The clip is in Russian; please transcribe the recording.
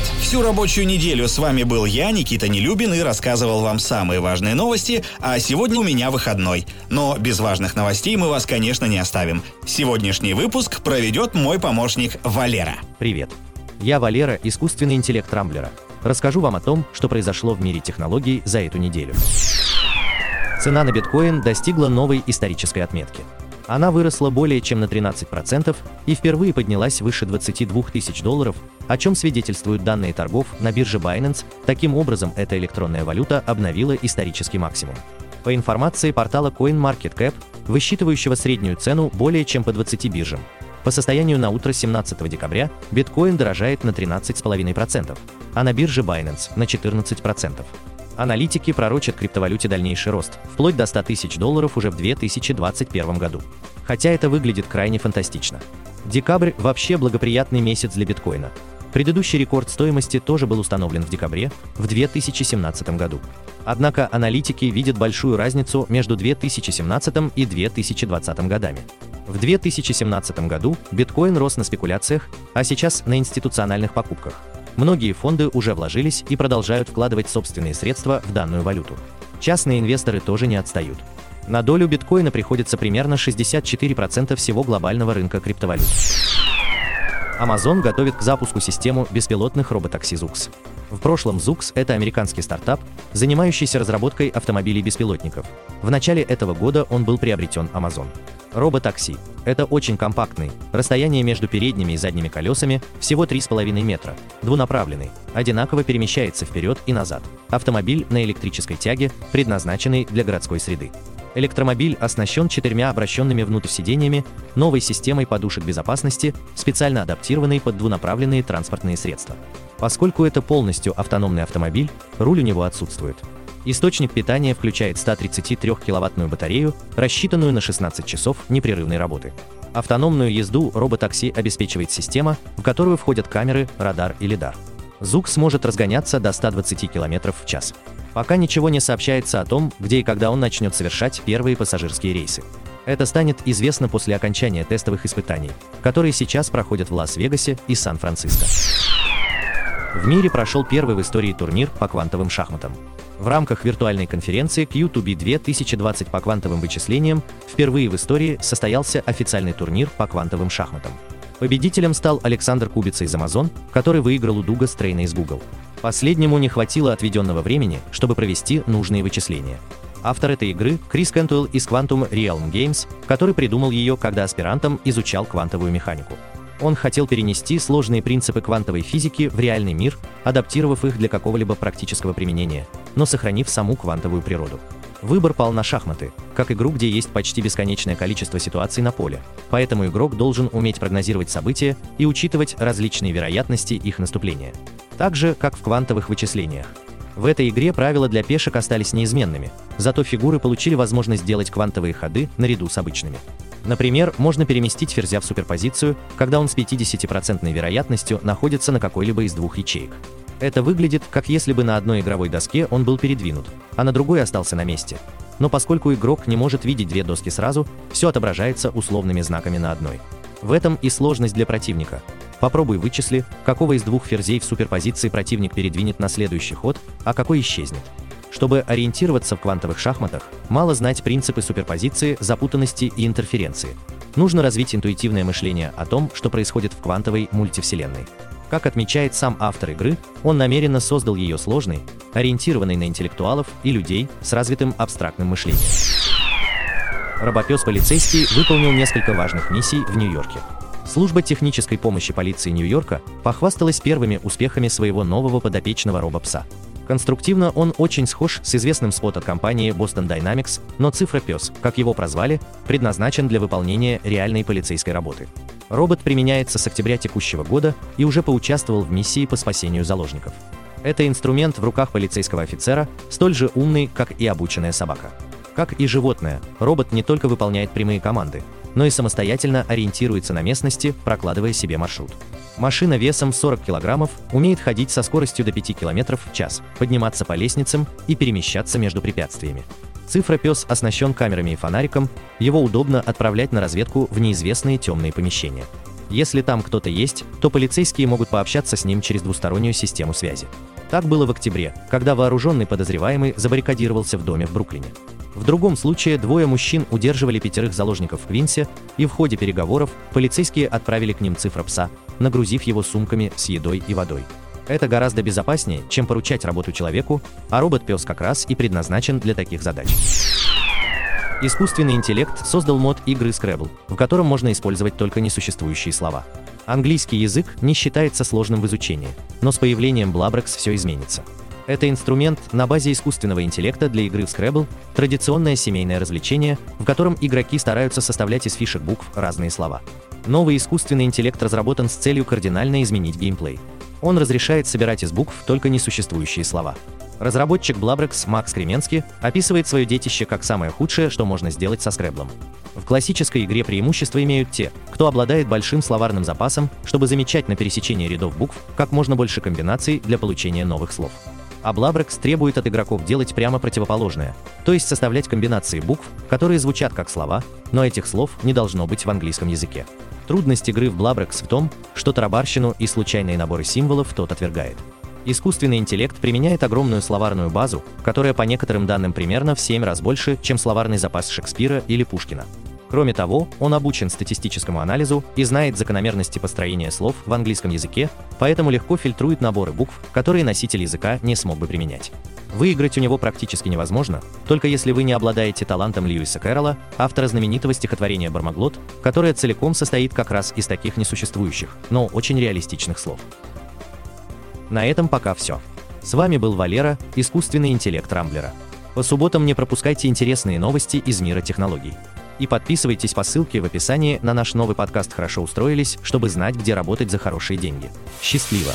Привет! Всю рабочую неделю с вами был я, Никита Нелюбин, и рассказывал вам самые важные новости, а сегодня у меня выходной. Но без важных новостей мы вас, конечно, не оставим. Сегодняшний выпуск проведет мой помощник Валера. Привет! Я Валера, искусственный интеллект Рамблера. Расскажу вам о том, что произошло в мире технологий за эту неделю. Цена на биткоин достигла новой исторической отметки – она выросла более чем на 13% и впервые поднялась выше 22 тысяч долларов, о чем свидетельствуют данные торгов на бирже Binance. Таким образом, эта электронная валюта обновила исторический максимум. По информации портала CoinMarketCap, высчитывающего среднюю цену более чем по 20 биржам, по состоянию на утро 17 декабря биткоин дорожает на 13,5%, а на бирже Binance на 14%. Аналитики пророчат криптовалюте дальнейший рост, вплоть до 100 тысяч долларов уже в 2021 году. Хотя это выглядит крайне фантастично. Декабрь – вообще благоприятный месяц для биткоина. Предыдущий рекорд стоимости тоже был установлен в декабре, в 2017 году. Однако аналитики видят большую разницу между 2017 и 2020 годами. В 2017 году биткоин рос на спекуляциях, а сейчас на институциональных покупках. Многие фонды уже вложились и продолжают вкладывать собственные средства в данную валюту. Частные инвесторы тоже не отстают. На долю биткоина приходится примерно 64% всего глобального рынка криптовалют. Amazon готовит к запуску систему беспилотных роботакси ZUX. В прошлом ZUX – это американский стартап, занимающийся разработкой автомобилей-беспилотников. В начале этого года он был приобретен Amazon. Роботакси – это очень компактный, расстояние между передними и задними колесами всего 3,5 метра, двунаправленный, одинаково перемещается вперед и назад. Автомобиль на электрической тяге, предназначенный для городской среды. Электромобиль оснащен четырьмя обращенными внутрь сидениями, новой системой подушек безопасности, специально адаптированной под двунаправленные транспортные средства. Поскольку это полностью автономный автомобиль, руль у него отсутствует. Источник питания включает 133-киловаттную батарею, рассчитанную на 16 часов непрерывной работы. Автономную езду роботакси обеспечивает система, в которую входят камеры, радар и лидар. ЗУК сможет разгоняться до 120 км в час. Пока ничего не сообщается о том, где и когда он начнет совершать первые пассажирские рейсы. Это станет известно после окончания тестовых испытаний, которые сейчас проходят в Лас-Вегасе и Сан-Франциско. В мире прошел первый в истории турнир по квантовым шахматам. В рамках виртуальной конференции Q2B 2020 по квантовым вычислениям впервые в истории состоялся официальный турнир по квантовым шахматам. Победителем стал Александр Кубица из Amazon, который выиграл у Дуга Стрейна из Google. Последнему не хватило отведенного времени, чтобы провести нужные вычисления. Автор этой игры – Крис Кентуэлл из Quantum Realm Games, который придумал ее, когда аспирантом изучал квантовую механику. Он хотел перенести сложные принципы квантовой физики в реальный мир, адаптировав их для какого-либо практического применения, но сохранив саму квантовую природу. Выбор пал на шахматы, как игру, где есть почти бесконечное количество ситуаций на поле, поэтому игрок должен уметь прогнозировать события и учитывать различные вероятности их наступления. Так же, как в квантовых вычислениях. В этой игре правила для пешек остались неизменными, зато фигуры получили возможность делать квантовые ходы наряду с обычными. Например, можно переместить ферзя в суперпозицию, когда он с 50% вероятностью находится на какой-либо из двух ячеек. Это выглядит, как если бы на одной игровой доске он был передвинут, а на другой остался на месте. Но поскольку игрок не может видеть две доски сразу, все отображается условными знаками на одной. В этом и сложность для противника. Попробуй вычисли, какого из двух ферзей в суперпозиции противник передвинет на следующий ход, а какой исчезнет. Чтобы ориентироваться в квантовых шахматах, мало знать принципы суперпозиции, запутанности и интерференции. Нужно развить интуитивное мышление о том, что происходит в квантовой мультивселенной. Как отмечает сам автор игры, он намеренно создал ее сложной, ориентированной на интеллектуалов и людей с развитым абстрактным мышлением. Робопес полицейский выполнил несколько важных миссий в Нью-Йорке. Служба технической помощи полиции Нью-Йорка похвасталась первыми успехами своего нового подопечного робопса. Конструктивно он очень схож с известным спот от компании Boston Dynamics, но цифра пес, как его прозвали, предназначен для выполнения реальной полицейской работы. Робот применяется с октября текущего года и уже поучаствовал в миссии по спасению заложников. Это инструмент в руках полицейского офицера, столь же умный, как и обученная собака. Как и животное, робот не только выполняет прямые команды, но и самостоятельно ориентируется на местности, прокладывая себе маршрут. Машина весом 40 килограммов умеет ходить со скоростью до 5 км в час, подниматься по лестницам и перемещаться между препятствиями. Цифра пес оснащен камерами и фонариком, его удобно отправлять на разведку в неизвестные темные помещения. Если там кто-то есть, то полицейские могут пообщаться с ним через двустороннюю систему связи. Так было в октябре, когда вооруженный подозреваемый забаррикадировался в доме в Бруклине. В другом случае двое мужчин удерживали пятерых заложников в Квинсе, и в ходе переговоров полицейские отправили к ним цифра пса, нагрузив его сумками с едой и водой. Это гораздо безопаснее, чем поручать работу человеку, а робот-пес как раз и предназначен для таких задач. Искусственный интеллект создал мод игры Scrabble, в котором можно использовать только несуществующие слова. Английский язык не считается сложным в изучении, но с появлением Blabrex все изменится. Это инструмент на базе искусственного интеллекта для игры в Scrabble, традиционное семейное развлечение, в котором игроки стараются составлять из фишек букв разные слова. Новый искусственный интеллект разработан с целью кардинально изменить геймплей. Он разрешает собирать из букв только несуществующие слова. Разработчик Blabrex Макс Кременский описывает свое детище как самое худшее, что можно сделать со скреблом. В классической игре преимущество имеют те, кто обладает большим словарным запасом, чтобы замечать на пересечении рядов букв как можно больше комбинаций для получения новых слов. А Blabrex требует от игроков делать прямо противоположное, то есть составлять комбинации букв, которые звучат как слова, но этих слов не должно быть в английском языке. Трудность игры в Blabrex в том, что тарабарщину и случайные наборы символов тот отвергает. Искусственный интеллект применяет огромную словарную базу, которая по некоторым данным примерно в 7 раз больше, чем словарный запас Шекспира или Пушкина. Кроме того, он обучен статистическому анализу и знает закономерности построения слов в английском языке, поэтому легко фильтрует наборы букв, которые носитель языка не смог бы применять. Выиграть у него практически невозможно, только если вы не обладаете талантом Льюиса Кэрролла, автора знаменитого стихотворения «Бармаглот», которое целиком состоит как раз из таких несуществующих, но очень реалистичных слов. На этом пока все. С вами был Валера, искусственный интеллект Рамблера. По субботам не пропускайте интересные новости из мира технологий. И подписывайтесь по ссылке в описании на наш новый подкаст «Хорошо устроились», чтобы знать, где работать за хорошие деньги. Счастливо!